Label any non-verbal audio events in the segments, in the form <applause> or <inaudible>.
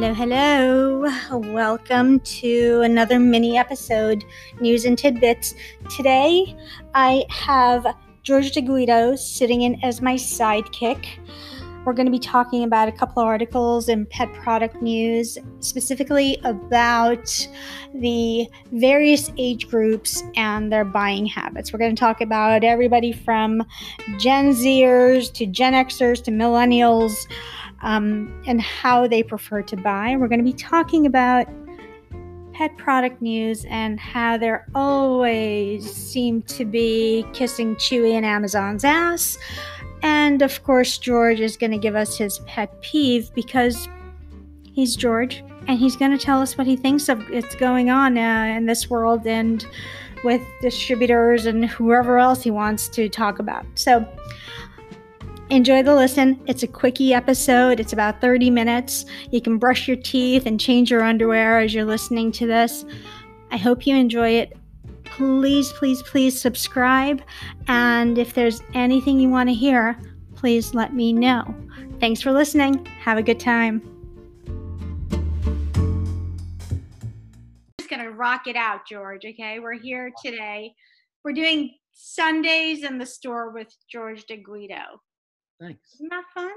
Hello, hello. Welcome to another mini episode, News and Tidbits. Today I have George DiGuido sitting in as my sidekick. We're going to be talking about a couple of articles in pet product news, specifically about the various age groups and their buying habits. We're going to talk about everybody from Gen Zers to Gen Xers to millennials um, and how they prefer to buy. We're going to be talking about pet product news and how they're always seem to be kissing Chewy and Amazon's ass. And of course, George is going to give us his pet peeve because he's George and he's going to tell us what he thinks of what's going on uh, in this world and with distributors and whoever else he wants to talk about. So, Enjoy the listen. It's a quickie episode. It's about 30 minutes. You can brush your teeth and change your underwear as you're listening to this. I hope you enjoy it. Please, please, please subscribe. And if there's anything you want to hear, please let me know. Thanks for listening. Have a good time. Just going to rock it out, George. Okay. We're here today. We're doing Sundays in the store with George DiGuido. Thanks. Isn't that fun?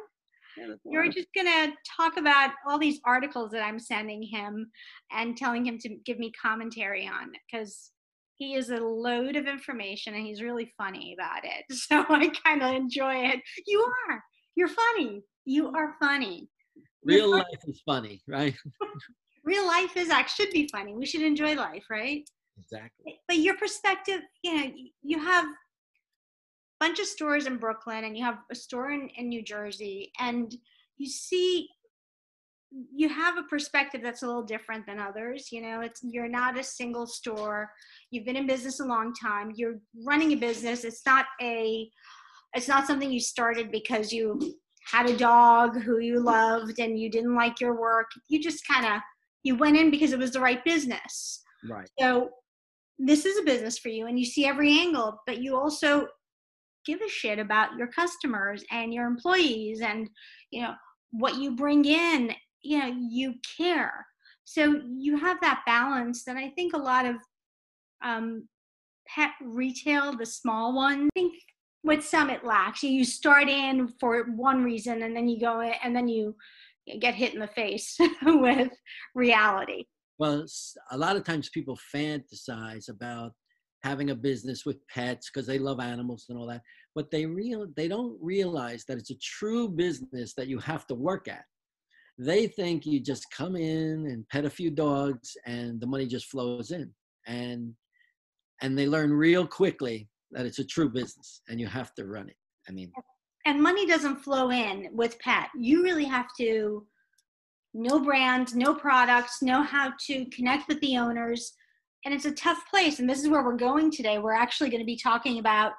Yeah, You're just going to talk about all these articles that I'm sending him and telling him to give me commentary on because he is a load of information and he's really funny about it. <laughs> So I kind of enjoy it. You are. You're funny. You are funny. Real You're life is funny, right? <laughs> Real life is actually should be funny. We should enjoy life, right? exactly. But your perspective, you know, you have bunch of stores in Brooklyn and you have a store in, in New Jersey and you see you have a perspective that's a little different than others you know? It's you're not a single store. You've been in business a long time. You're running a business. It's not a it's not something you started because you had a dog who you loved and you didn't like your work. You just kind of you went in because it was the right business. Right. so this is a business for you and you see every angle but you also give a shit about your customers and your employees and you know what you bring in you know you care. So you have that balance that i think a lot of um, pet retail the small ones i think with some it lacks. You start in for one reason and then you go in and then you get hit in the face <laughs> with reality. Well, a lot of times people fantasize about having a business with pets because they love animals and all that, but they real they don't realize that it's a true business that you have to work at. They think you just come in and pet a few dogs and the money just flows in, and and they learn real quickly that it's a true business and you have to run it. I mean, and money doesn't flow in with pet you really have to no brand no products know how to connect with the owners and it's a tough place and this is where we're going today. We're actually going to be talking about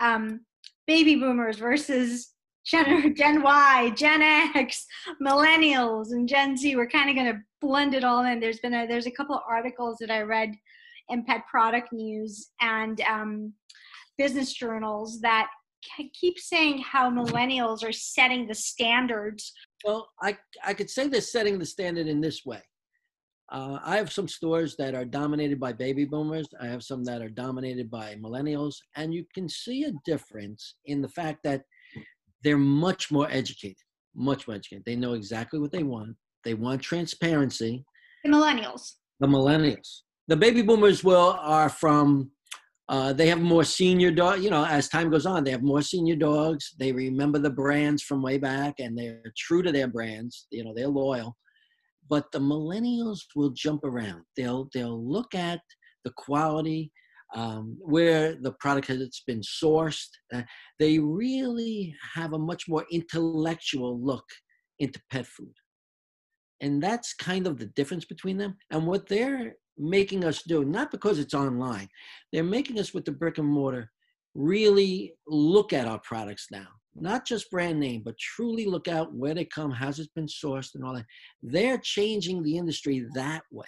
um, baby boomers versus gen, <laughs> gen y gen x millennials and gen z. We're kind of going to blend it all in. There's been a there's a couple of articles that i read in pet product news and um, business journals that keep saying how millennials are setting the standards. Well, I I could say they're setting the standard in this way. Uh, I have some stores that are dominated by baby boomers. I have some that are dominated by millennials, and you can see a difference in the fact that they're much more educated, much more educated. They know exactly what they want. They want transparency. the millennials The millennials, the baby boomers will are from. Uh, they have more senior dog. You know, as time goes on, they have more senior dogs. They remember the brands from way back, and they're true to their brands. You know, they're loyal. But the millennials will jump around. They'll they'll look at the quality, um, where the product has been sourced. Uh, they really have a much more intellectual look into pet food, and that's kind of the difference between them. And what they're making us do, not because it's online, they're making us with the brick and mortar really look at our products now. Not just brand name, but truly look out where they come, how's it been sourced, and all that. They're changing the industry that way.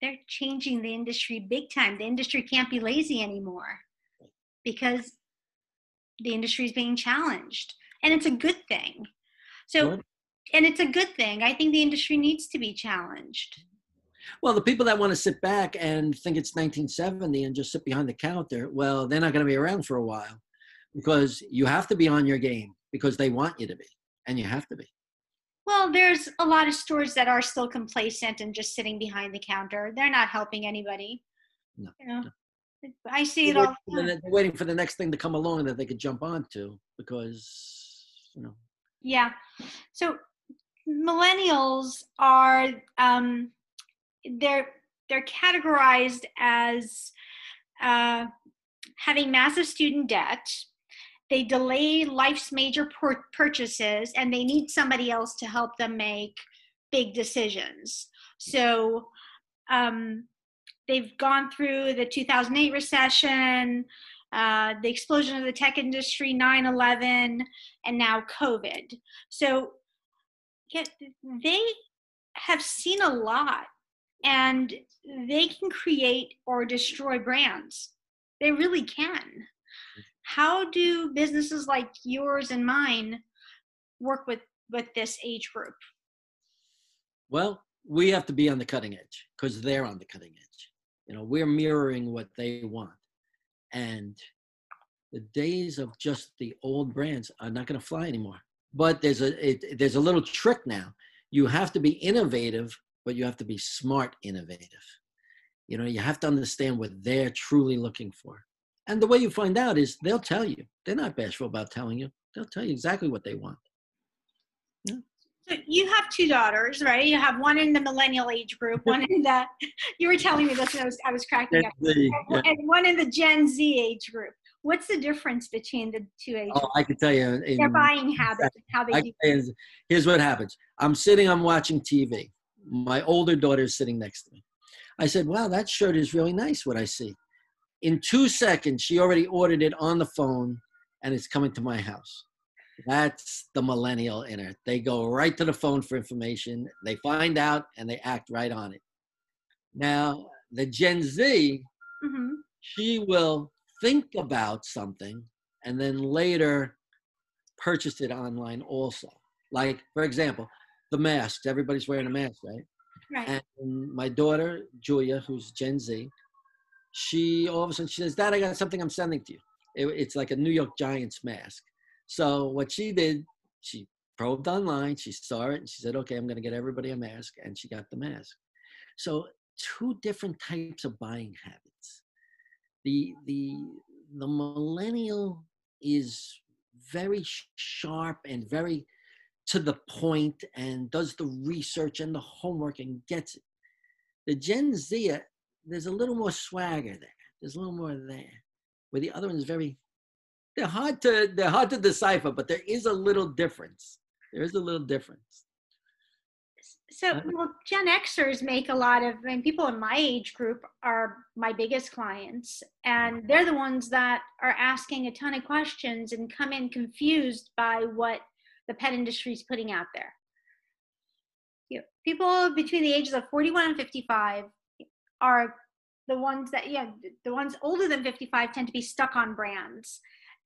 they're changing the industry big time the industry can't be lazy anymore because the industry is being challenged and it's a good thing so and it's a good thing. I think the industry needs to be challenged. Well, the people that want to sit back and think it's 1970 and just sit behind the counter, well, they're not going to be around for a while because you have to be on your game because they want you to be, and you have to be. Well, there's a lot of stores that are still complacent and just sitting behind the counter. They're not helping anybody. No. You know, no. I see it all. The they're waiting for the next thing to come along that they could jump onto because, you know. Yeah. So millennials are um, they're they're categorized as uh, having massive student debt. They delay life's major pur- purchases, and they need somebody else to help them make big decisions. So um, they've gone through the 2008 recession, uh, the explosion of the tech industry, 9 11, and now COVID. So yeah, they have seen a lot and they can create or destroy brands. They really can. How do businesses like yours and mine work with with this age group? Well, we have to be on the cutting edge because they're on the cutting edge. You know, we're mirroring what they want. And the days of just the old brands are not going to fly anymore. But there's a it, there's a little trick now. You have to be innovative but you have to be smart innovative. You know, you have to understand what they're truly looking for. And the way you find out is they'll tell you. They're not bashful about telling you. They'll tell you exactly what they want. Yeah. So you have two daughters, right? You have one in the millennial age group, one in the <laughs> you were telling me this and I was I was cracking up. Z, yeah. And one in the Gen Z age group. What's the difference between the two ages? Oh, I can tell you. In, Their buying habits, how they do. Here's what happens. I'm sitting, I'm watching TV my older daughter is sitting next to me. I said, Wow, that shirt is really nice, what I see. In two seconds, she already ordered it on the phone and it's coming to my house. That's the millennial in her. They go right to the phone for information, they find out, and they act right on it. Now, the Gen Z, mm-hmm. she will think about something and then later purchase it online also. Like, for example, the masks. Everybody's wearing a mask, right? Right. And my daughter, Julia, who's Gen Z, she all of a sudden she says, Dad, I got something I'm sending to you. It, it's like a New York Giants mask. So what she did, she probed online, she saw it, and she said, Okay, I'm gonna get everybody a mask, and she got the mask. So two different types of buying habits. The the the millennial is very sharp and very to the point and does the research and the homework and gets it. The Gen Z, there's a little more swagger there. There's a little more there. Where the other one is very, they're hard to they're hard to decipher, but there is a little difference. There is a little difference. So, uh, well, Gen Xers make a lot of, I mean, people in my age group are my biggest clients, and they're the ones that are asking a ton of questions and come in confused by what the pet industry is putting out there. You know, people between the ages of 41 and 55 are the ones that yeah the ones older than 55 tend to be stuck on brands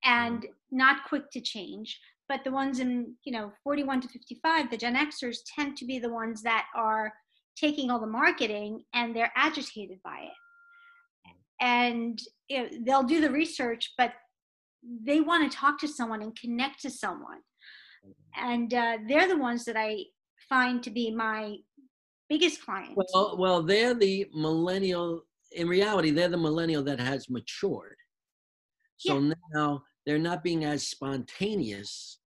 and mm-hmm. not quick to change. But the ones in you know 41 to 55 the gen xers tend to be the ones that are taking all the marketing and they're agitated by it. And you know, they'll do the research but they want to talk to someone and connect to someone. And uh, they're the ones that I find to be my biggest clients. Well, well, they're the millennial. In reality, they're the millennial that has matured. So yeah. now they're not being as spontaneous.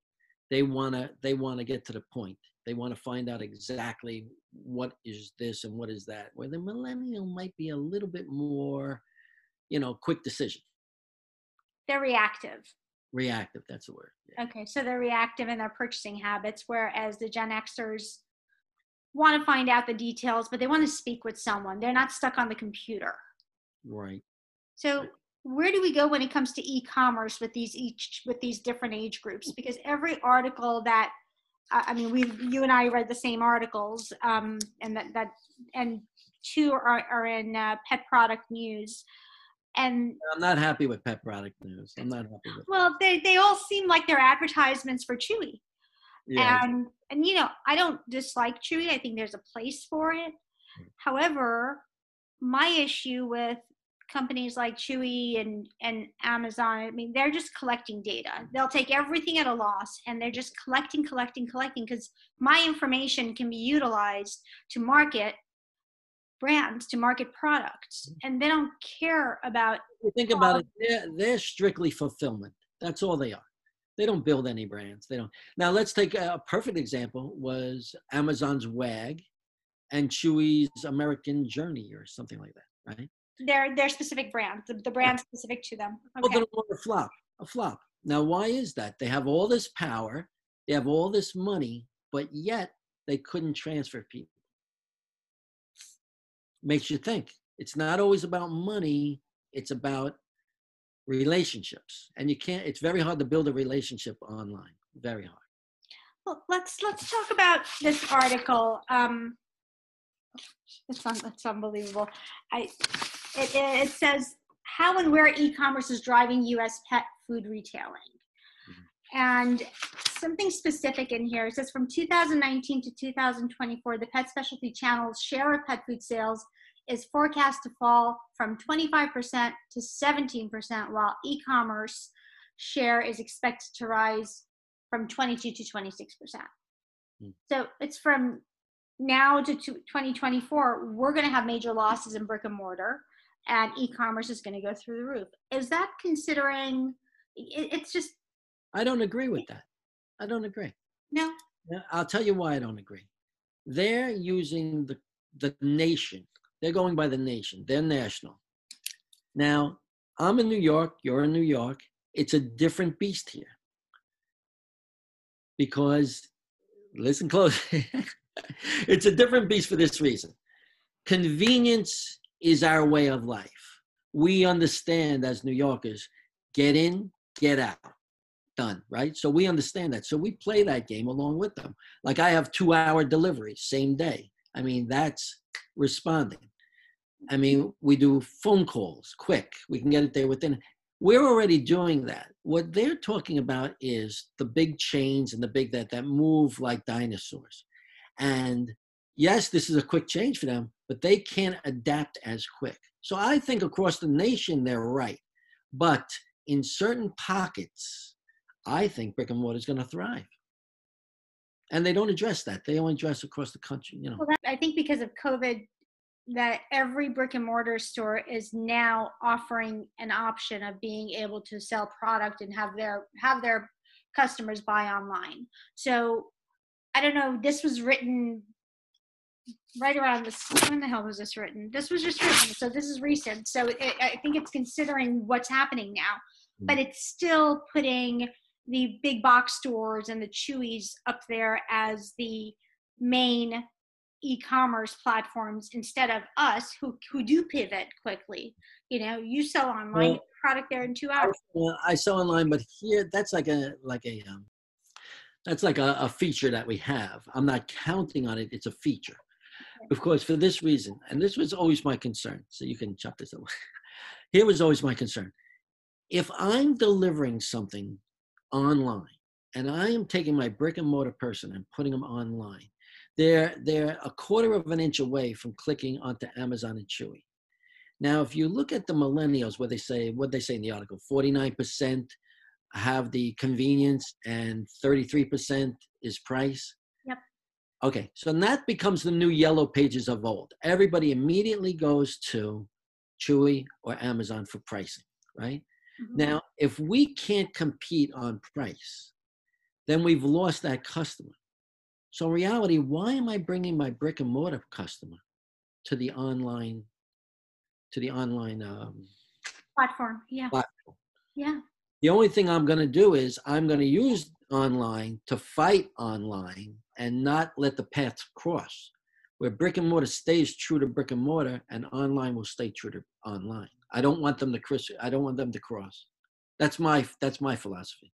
They wanna they wanna get to the point. They want to find out exactly what is this and what is that. Where the millennial might be a little bit more, you know, quick decision. They're reactive. Reactive, that's the word. Yeah. Okay, so they're reactive in their purchasing habits, whereas the Gen Xers want to find out the details, but they want to speak with someone. They're not stuck on the computer. Right. So where do we go when it comes to e-commerce with these each with these different age groups? Because every article that I mean, we you and I read the same articles, um, and that that and two are are in uh, Pet Product News and I'm not happy with pet product news. I'm not happy with. Well, they they all seem like they're advertisements for Chewy. Yeah. And and you know, I don't dislike Chewy. I think there's a place for it. However, my issue with companies like Chewy and and Amazon, I mean, they're just collecting data. They'll take everything at a loss and they're just collecting, collecting, collecting because my information can be utilized to market brands, to market products, mm-hmm. and they don't care about You think about it, they're, they're strictly fulfillment. That's all they are. They don't build any brands. They don't. Now let's take a, perfect example was Amazon's WAG and Chewy's American Journey or something like that, right? their their specific brands, the, the brand specific to them. Both Okay. them were a flop, a flop. Now, why is that? They have all this power, they have all this money, but yet they couldn't transfer people. Makes you think. It's not always about money, it's about relationships. And you can't, it's very hard to build a relationship online. Very hard. Well, let's let's talk about this article. Um, it's un- it's unbelievable. I it, it, says how and where e-commerce is driving U.S. pet food retailing, and something specific in here. It says from 2019 to 2024, the pet specialty channel's share of pet food sales is forecast to fall from 25% to 17%, while e-commerce share is expected to rise from 22 to 26 percent. Hmm. So it's from now to to 2024, we're going to have major losses in brick and mortar, and e-commerce is going to go through the roof. Is that considering? It's just I don't agree with that. I don't agree. no. I'll tell you why I don't agree. They're using the the nation. They're going by the nation. They're national. Now, I'm in New York. You're in New York. It's a different beast here. Because, listen close. <laughs> it's a different beast for this reason. Convenience is our way of life. We understand as New Yorkers, get in, get out done, right? So we understand that. So we play that game along with them. Like I have two hour deliveries, same day. I mean, that's responding. I mean, we do phone calls quick. We can get it there within. We're already doing that. What they're talking about is the big chains and the big that that move like dinosaurs. And yes, this is a quick change for them, but they can't adapt as quick. So I think across the nation they're right. But in certain pockets, I think brick and mortar is going to thrive. And they don't address that. They only address across the country, you know. Well, that, I think because of COVID, that every brick and mortar store is now offering an option of being able to sell product and have their have their customers buy online. So I don't know. This was written right around this. When the hell was this written? This was just written, so this is recent. So it, I think it's considering what's happening now, but hmm. it's still putting the big box stores and the Chewies up there as the main e-commerce platforms instead of us who who do pivot quickly. You know, you sell online, Well- product there in two hours. Well, I sell online, but here that's like a like a um, that's like a, a feature that we have. I'm not counting on it. It's a feature. Of course, for this reason, and this was always my concern. So you can chop this away. <laughs> Here was always my concern. If I'm delivering something online and I am taking my brick and mortar person and putting them online, they're they're a quarter of an inch away from clicking onto Amazon and Chewy. Now, if you look at the millennials, where they say what they say in the article, 49% have the convenience and 33% is price. Yep. Okay, so that becomes the new yellow pages of old. Everybody immediately goes to Chewy or Amazon for pricing, right? Mhm. Now, if we can't compete on price, then we've lost that customer. So, in reality, why am I bringing my brick and mortar customer to the online, to the online um, platform, yeah, platform? yeah. The only thing I'm going to do is I'm going to use online to fight online and not let the paths cross. Where brick and mortar stays true to brick and mortar, and online will stay true to online. I don't want them to cross. I don't want them to cross. That's my that's my philosophy.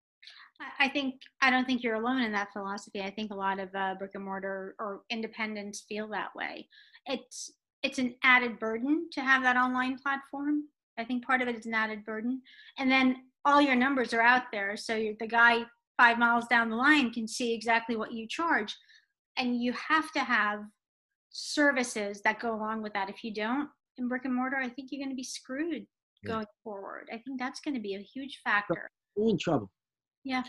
I- think I don't think you're alone in that philosophy. I think a lot of uh, brick and mortar or independents feel that way. It's it's an added burden to have that online platform. I think part of it is an added burden, and then all your numbers are out there. So you're, the guy five miles down the line can see exactly what you charge. And you have to have services that go along with that. If you don't in brick and mortar, I think you're going to be screwed yeah. going forward. I think that's going to be a huge factor. You're in trouble. Yeah.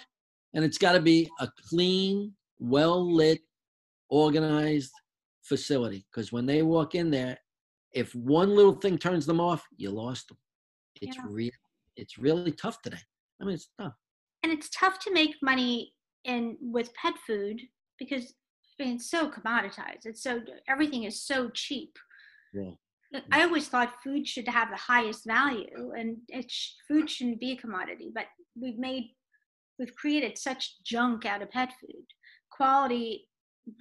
And it's got to be a clean, well lit, organized facility. Because when they walk in there, if one little thing turns them off, you lost them. It's yeah. real. It's really tough today. I mean, it's tough. And it's tough to make money in with pet food because I mean, it's so commoditized. It's so everything is so cheap. Yeah. I always thought food should have the highest value, and it sh- food shouldn't be a commodity. But we've made, we've created such junk out of pet food. Quality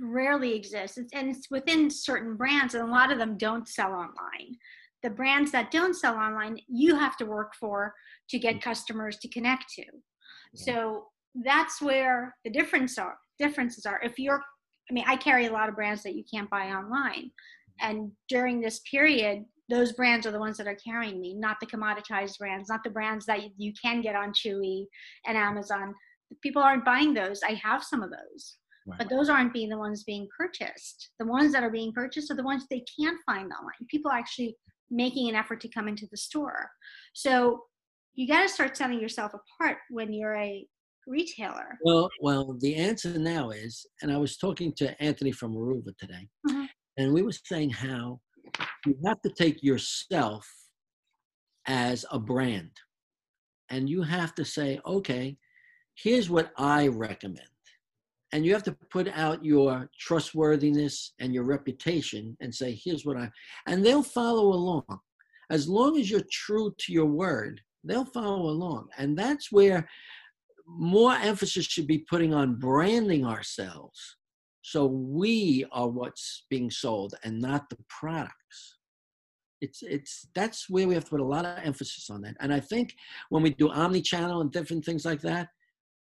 rarely exists, it's, and it's within certain brands, and a lot of them don't sell online. The brands that don't sell online, you have to work for to get mm. customers to connect to. So that's where the difference are differences are. If you're, I mean, I carry a lot of brands that you can't buy online and during this period those brands are the ones that are carrying me not the commoditized brands not the brands that you can get on chewy and amazon. People aren't buying those. I have some of those. Right. but those aren't being the ones being purchased. The ones that are being purchased are the ones they can't find online. People are actually making an effort to come into the store. So you got to start setting yourself apart when you're a retailer. Well well the answer now is and i was talking to anthony from aruba today mm-hmm. and we were saying how you have to take yourself as a brand. And you have to say okay here's what i recommend. And you have to put out your trustworthiness and your reputation and say here's what i and they'll follow along. As long as you're true to your word they'll follow along. And that's where more emphasis should be putting on branding ourselves so we are what's being sold and not the products. It's it's that's where we have to put a lot of emphasis on that. And I think when we do omni-channel and different things like that,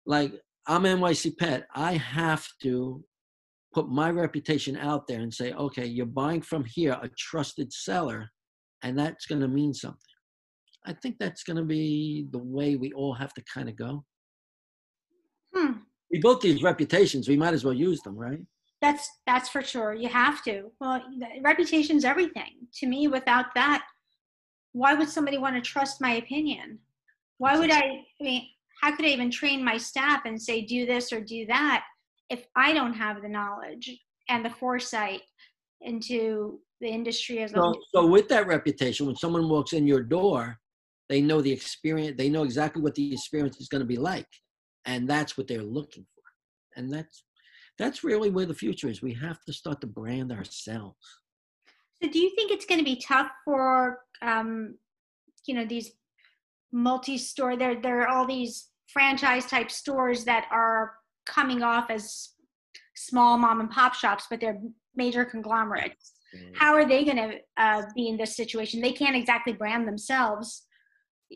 like I'm NYC Pet, I have to put my reputation out there and say, okay, you're buying from here, a trusted seller, and that's going to mean something. I think that's going to be the way we all have to kind of go. Hmm we built these reputations. We might as well use them, right? That's that's for sure. You have to. Well, reputation's everything to me. Without that, why would somebody want to trust my opinion? Why would I? I mean, how could I even train my staff and say do this or do that if I don't have the knowledge and the foresight into the industry as a so, so with that reputation, when someone walks in your door, they know the experience. They know exactly what the experience is going to be like and that's what they're looking for. And that's that's really where the future is. We have to start to brand ourselves. So do you think it's going to be tough for um, you know these multi-store there there are all these franchise type stores that are coming off as small mom and pop shops but they're major conglomerates. How are they going to uh, be in this situation? They can't exactly brand themselves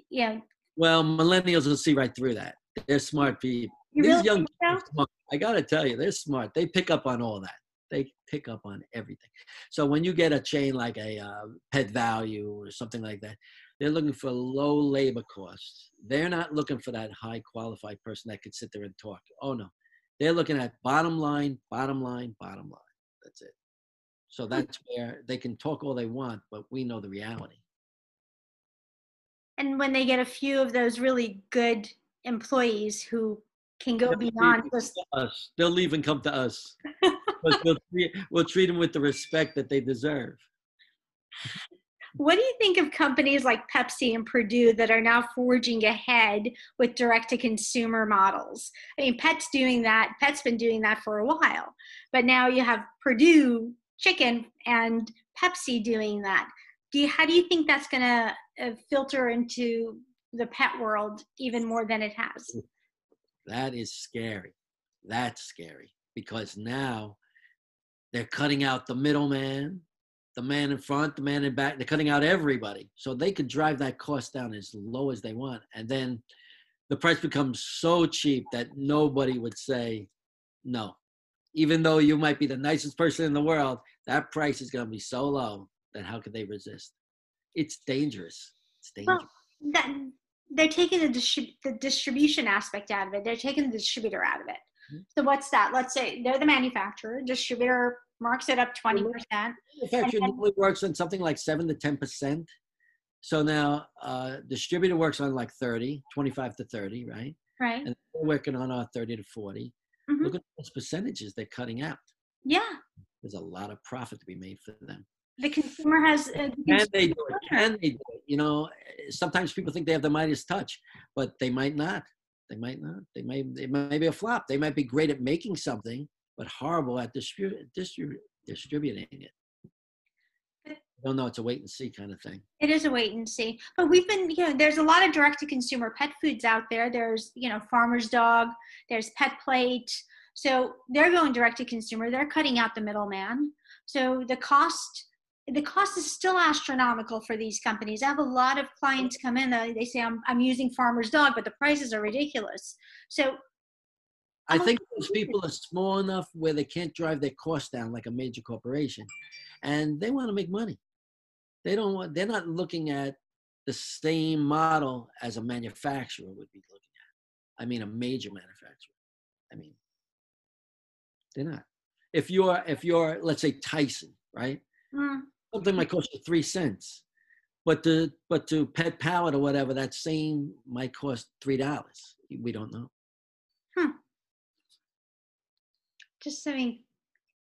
you know. Well millennials will see right through that they're smart people. You These really young people, I gotta tell you, they're smart. They pick up on all that. They pick up on everything. So when you get a chain like a uh, Pet Valu or something like that, they're looking for low labor costs. They're not looking for that high qualified person that could sit there and talk. Oh no, they're looking at bottom line, bottom line, bottom line. That's it. So hmm. that's where they can talk all they want, but we know the reality. And when they get a few of those really good employees who can go They'll beyond just us. They'll leave and come to us. we'll, <laughs> treat, we'll treat them with the respect that they deserve. What do you think of companies like Pepsi and Perdue that are now forging ahead with direct to consumer models? I mean, Pet's doing that. Pet's been doing that for a while, but now you have Perdue Chicken and Pepsi doing that. Do you, how do you think that's going to uh, filter into the pet world even more than it has. That is scary. That's scary because now they're cutting out the middleman, the man in front, the man in back. They're cutting out everybody. So they could drive that cost down as low as they want. And then the price becomes so cheap that nobody would say no. Even though you might be the nicest person in the world, that price is going to be so low that how could they resist? It's dangerous. It's dangerous. Well, that they're taking the, distrib- the distribution aspect out of it. They're taking the distributor out of it. Mhm. So what's that? Let's say they're the manufacturer. Distributor marks it up twenty percent. Manufacturer normally works on something like seven to ten percent. So now uh, distributor works on like 30, 25 to 30, right? Right. And we're working on our 30 to 40. Mhm. Look at those percentages they're cutting out. Yeah. There's a lot of profit to be made for them. The consumer has. Uh, the Can they do it? Can they do it? You know, sometimes people think they have the Midas touch, but they might not. They might not. They may. It might be a flop. They might be great at making something, but horrible at distribu- distribu- distributing it. I don't know. It's a wait and see kind of thing. It is a wait and see. But we've been, you know, there's a lot of direct to consumer pet foods out there. There's, you know, Farmer's Dog, there's Pet Plate. So they're going direct to consumer. They're cutting out the middleman. So the cost, the cost is still astronomical for these companies. I have a lot of clients come in. Uh, they say, I'm, I'm using Farmer's Dog, but the prices are ridiculous. So I think those people are small enough where they can't drive their costs down like a major corporation, and they want to make money. They don't want. They're not looking at the same model as a manufacturer would be looking at. I mean, a major manufacturer. I mean, they're not. If you're, if you're, let's say Tyson, right? mm, Something might cost you three cents, but to but to Pet Palette or whatever, that same might cost three dollars. We don't know. just I mean,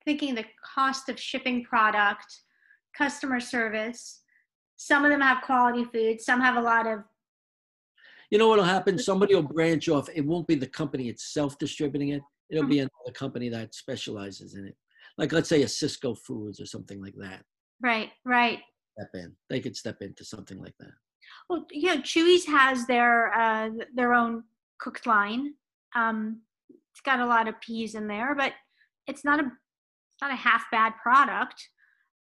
thinking the cost of shipping product, customer service. Some of them have quality food. Some have a lot of You know what'll happen? Somebody will branch off. It won't be the company itself distributing it. It'll be uh-huh. another company that specializes in it. Like let's say a Sysco Foods or something like that. Right, right. Step in. They could step into something like that. Well, you know, Chewy's has their uh, their own cooked line. Um, it's got a lot of peas in there, but it's not a it's not a half bad product.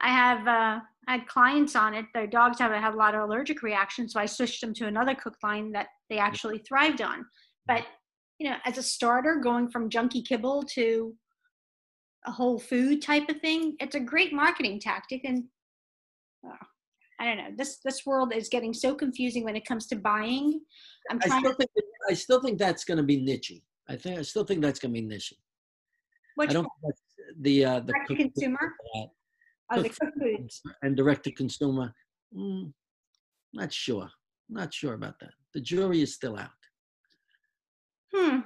I have uh, I had clients on it. Their dogs have had a lot of allergic reactions, so I switched them to another cooked line that they actually thrived on. But you know, as a starter, going from junky kibble to a whole food type of thing, it's a great marketing tactic. And uh, I don't know, this this world is getting so confusing when it comes to buying. I'm I trying still to think I still think that's going to be nichey. I think I still think that's going to be nichey. which I don't think that's the uh, the direct to cook- consumer or the foods. and direct to consumer. Mm, not sure. Not sure about that. The jury is still out. Hmm.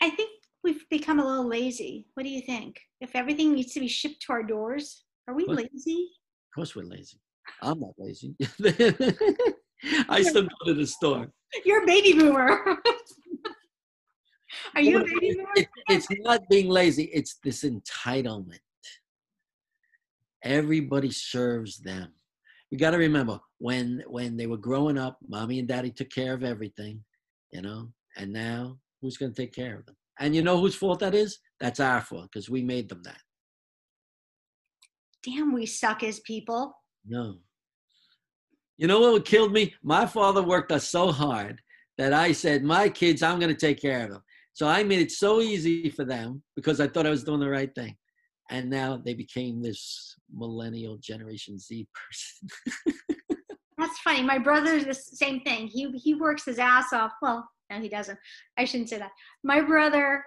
I think we've become a little lazy. What do you think? If everything needs to be shipped to our doors, are we What? lazy? Of course, we're lazy. <sighs> I'm not lazy. <laughs> <laughs> I still go to the store. You're a baby boomer. <laughs> are you a baby boomer? it- it's not being lazy, it's this entitlement. Everybody serves them. You got to remember when when they were growing up, mommy and daddy took care of everything, you know, and now who's going to take care of them? And you know whose fault that is? That's our fault because we made them that. Damn, we suck as people. No. You know what killed me? My father worked us so hard that I said, My kids, I'm going to take care of them. So I made it so easy for them because I thought I was doing the right thing. And now they became this millennial Generation Z <laughs> person. That's funny. My brother's the same thing. He he works his ass off. Well, no, he doesn't. I shouldn't say that. My brother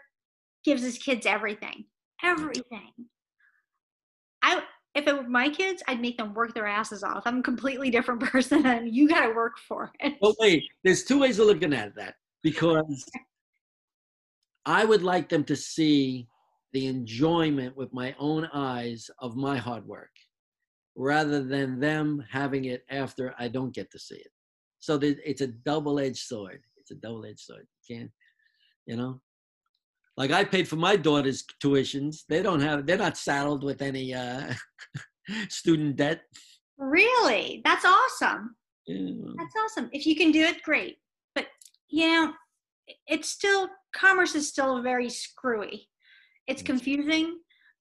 gives his kids everything. Everything. I if it were my kids, I'd make them work their asses off. I'm a completely different <laughs> person and you gotta work for it. But wait, there's two ways of looking at that because I would like them to see the enjoyment with my own eyes of my hard work rather than them having it after I don't get to see it. So it's a double edged sword. A double edged sword. You can't, you know? Like I paid for my daughter's tuitions. They don't have, they're not saddled with any uh, <laughs> student debt. Really? That's awesome. Yeah, That's awesome. If you can do it, great. But you know, it's still commerce is still very screwy. It's confusing,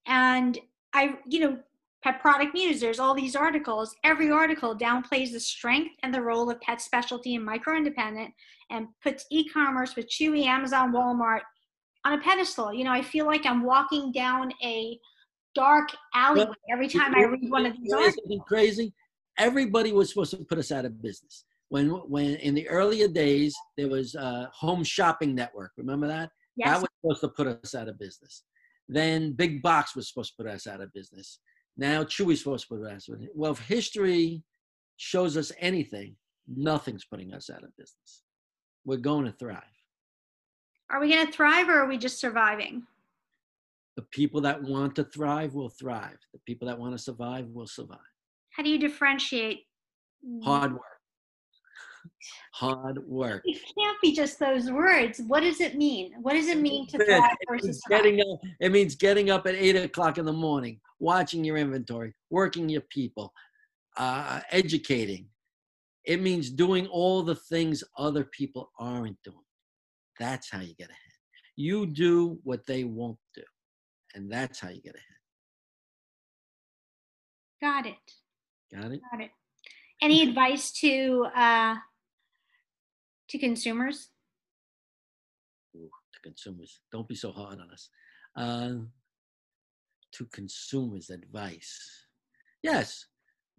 and I, you know, pet product news. There's all these articles. Every article downplays the strength and the role of pet specialty and micro independent, and puts e-commerce with Chewy, Amazon, Walmart on a pedestal. You know, I feel like I'm walking down a dark alleyway every time I read one of these articles. crazy? Everybody was supposed to put us out of business. when when in the earlier days there was a home shopping network. Remember that? Yes. That was supposed to put us out of business. Then Big Box was supposed to put us out of business. Now Chewy's supposed to put us out of business. Well, if history shows us anything, nothing's putting us out of business. We're going to thrive. Are we going to thrive or are we just surviving? The people that want to thrive will thrive. The people that want to survive will survive. How do you differentiate? Hard work. Hard work. It can't be just those words. What does it mean? What does it mean to It thrive means versus survive? getting up, it means getting up at eight o'clock in the morning, watching your inventory, working your people, uh, educating. It means doing all the things other people aren't doing. That's how you get ahead. You do what they won't do, and that's how you get ahead. Got it. Got it? Got it. Any advice to uh, to consumers? Ooh, to consumers, don't be so hard on us. Uh, to consumers, advice. Yes,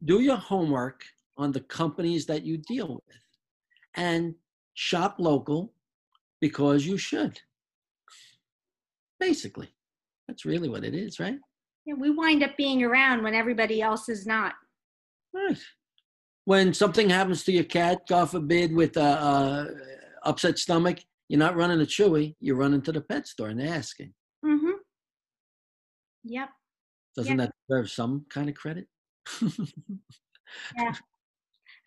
do your homework on the companies that you deal with and shop local because you should. Basically, that's really what it is, right? Yeah, we wind up being around when everybody else is not. Right. When something happens to your cat, God forbid, with a, a upset stomach, you're not running to Chewy, you're running to the pet store and they're asking. Mm-hmm. Yep. Doesn't Yeah. that deserve some kind of credit? yeah.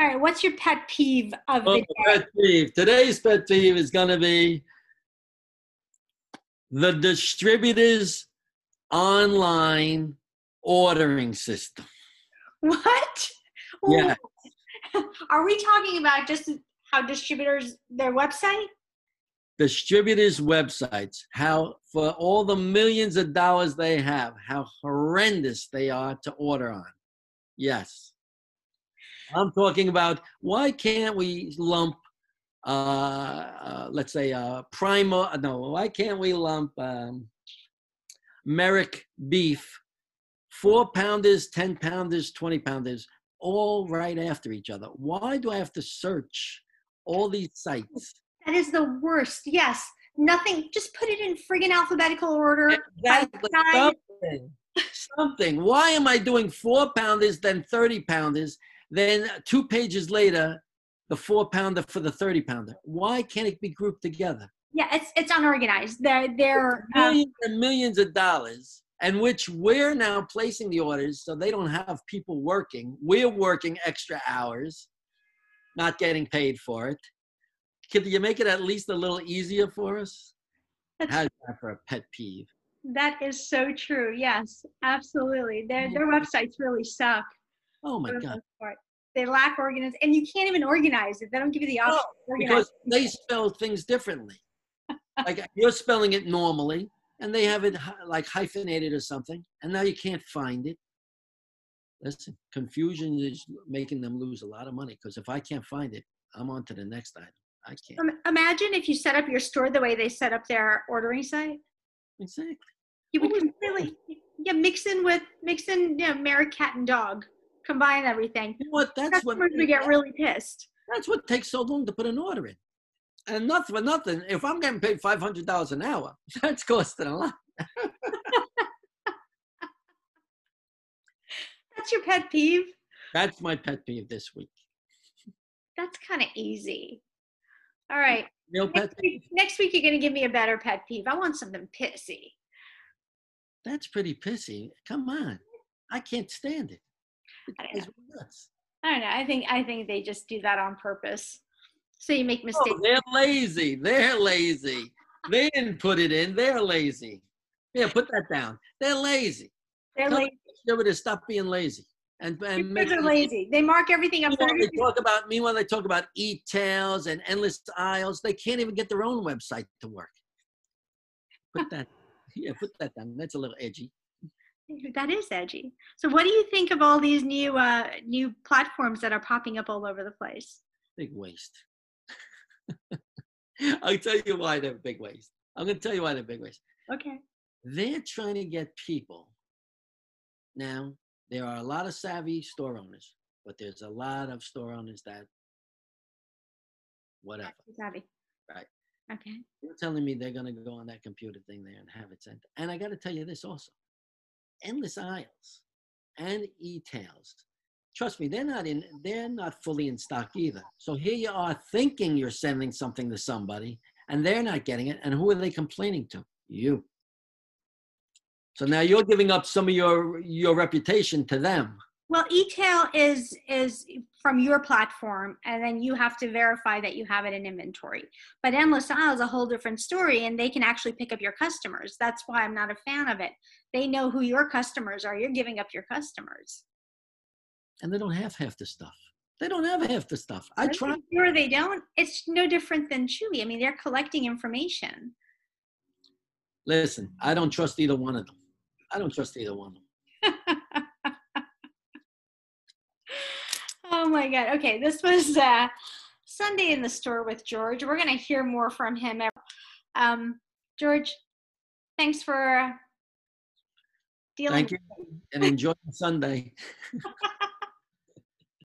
All right. What's your pet peeve of the Oh, day? pet peeve. Today's pet peeve is going to be the distributor's online ordering system. What? Yeah. <laughs> Are we talking about just how distributors their website? Distributors' websites, how for all the millions of dollars they have, how horrendous they are to order on. Yes. I'm talking about why can't we lump, uh, uh, let's say, uh, Primo, no, why can't we lump um, Merrick beef, four pounders, 10 pounders, 20 pounders, all right after each other? Why do I have to search all these sites? That is the worst. Yes. Nothing. Just put it in friggin' alphabetical order. Exactly. Something. Something. Why am I doing four pounders, then 30 pounders, then two pages later, the four pounder for the 30 pounder? Why can't it be grouped together? Yeah, it's it's unorganized. They're they're um, Millions and millions of dollars, and which we're now placing the orders so they don't have people working. We're working extra hours, not getting paid for it. Could you make it at least a little easier for us? That's- How's that for a pet peeve? that is so true. Yes, absolutely. Their their websites really suck. Oh my God. They lack organized, and you can't even organize it. They don't give you the option. No, to organize because they spell things differently. like you're spelling it normally, and they have it like hyphenated or something, and now you can't find it. Listen, confusion is making them lose a lot of money because if I can't find it, I'm on to the next item. I can't. Um, imagine if you set up your store the way they set up their ordering site. Exactly. You would What completely yeah mix in with mix in you know, Mary cat and dog, combine everything. You know what? That's what. Customers would get really pissed. That's what takes so long to put an order in. And not for nothing. If I'm getting paid five hundred dollars an hour, <laughs> that's costing a lot. <laughs> That's your pet peeve. That's my pet peeve this week. That's kind of easy. All right. Real pet Next peeve. week, next week you're going to give me a better pet peeve. I want something pissy. That's pretty pissy. Come on. I can't stand it. I don't nuts. I don't know. I think I think they just do that on purpose. So you make mistakes. Oh, they're lazy. They're lazy. They didn't put it in. They're lazy. Yeah, put that down. They're lazy. They're lazy. distributors stop being lazy. And, and they're lazy. They mark everything up. Meanwhile, they talk about meanwhile they talk about e-tails and endless aisles. They can't even get their own website to work. Put that <laughs> yeah, put that down. That's a little edgy. That is edgy. So what do you think of all these new uh, new platforms that are popping up all over the place? Big waste. <laughs> I'll tell you why they're big waste. I'm gonna tell you why they're big waste. Okay. they're trying to get people. Now, there are a lot of savvy store owners, but there's a lot of store owners that whatever. Savvy. Right. Okay. You're telling me they're going to go on that computer thing there and have it sent. And I got to tell you this also endless aisles and e-tails. Trust me, they're not in, they're not fully in stock either. So here you are thinking you're sending something to somebody and they're not getting it. And who are they complaining to? You. So now you're giving up some of your your reputation to them. Well, e-tail is is from your platform, and then you have to verify that you have it in inventory. But endless aisle is a whole different story, and they can actually pick up your customers. That's why I'm not a fan of it. They know who your customers are. You're giving up your customers. And they don't have half the stuff. They don't have half the stuff. I try. Sure, they don't. It's no different than Chewy. I mean, they're collecting information. Listen, I don't trust either one of them. I don't trust either one of them. <laughs> oh my God. Okay, this was uh, Sunday in the store with George. We're going to hear more from him. Um, George, thanks for dealing. Thank you, and enjoy Sunday. <laughs>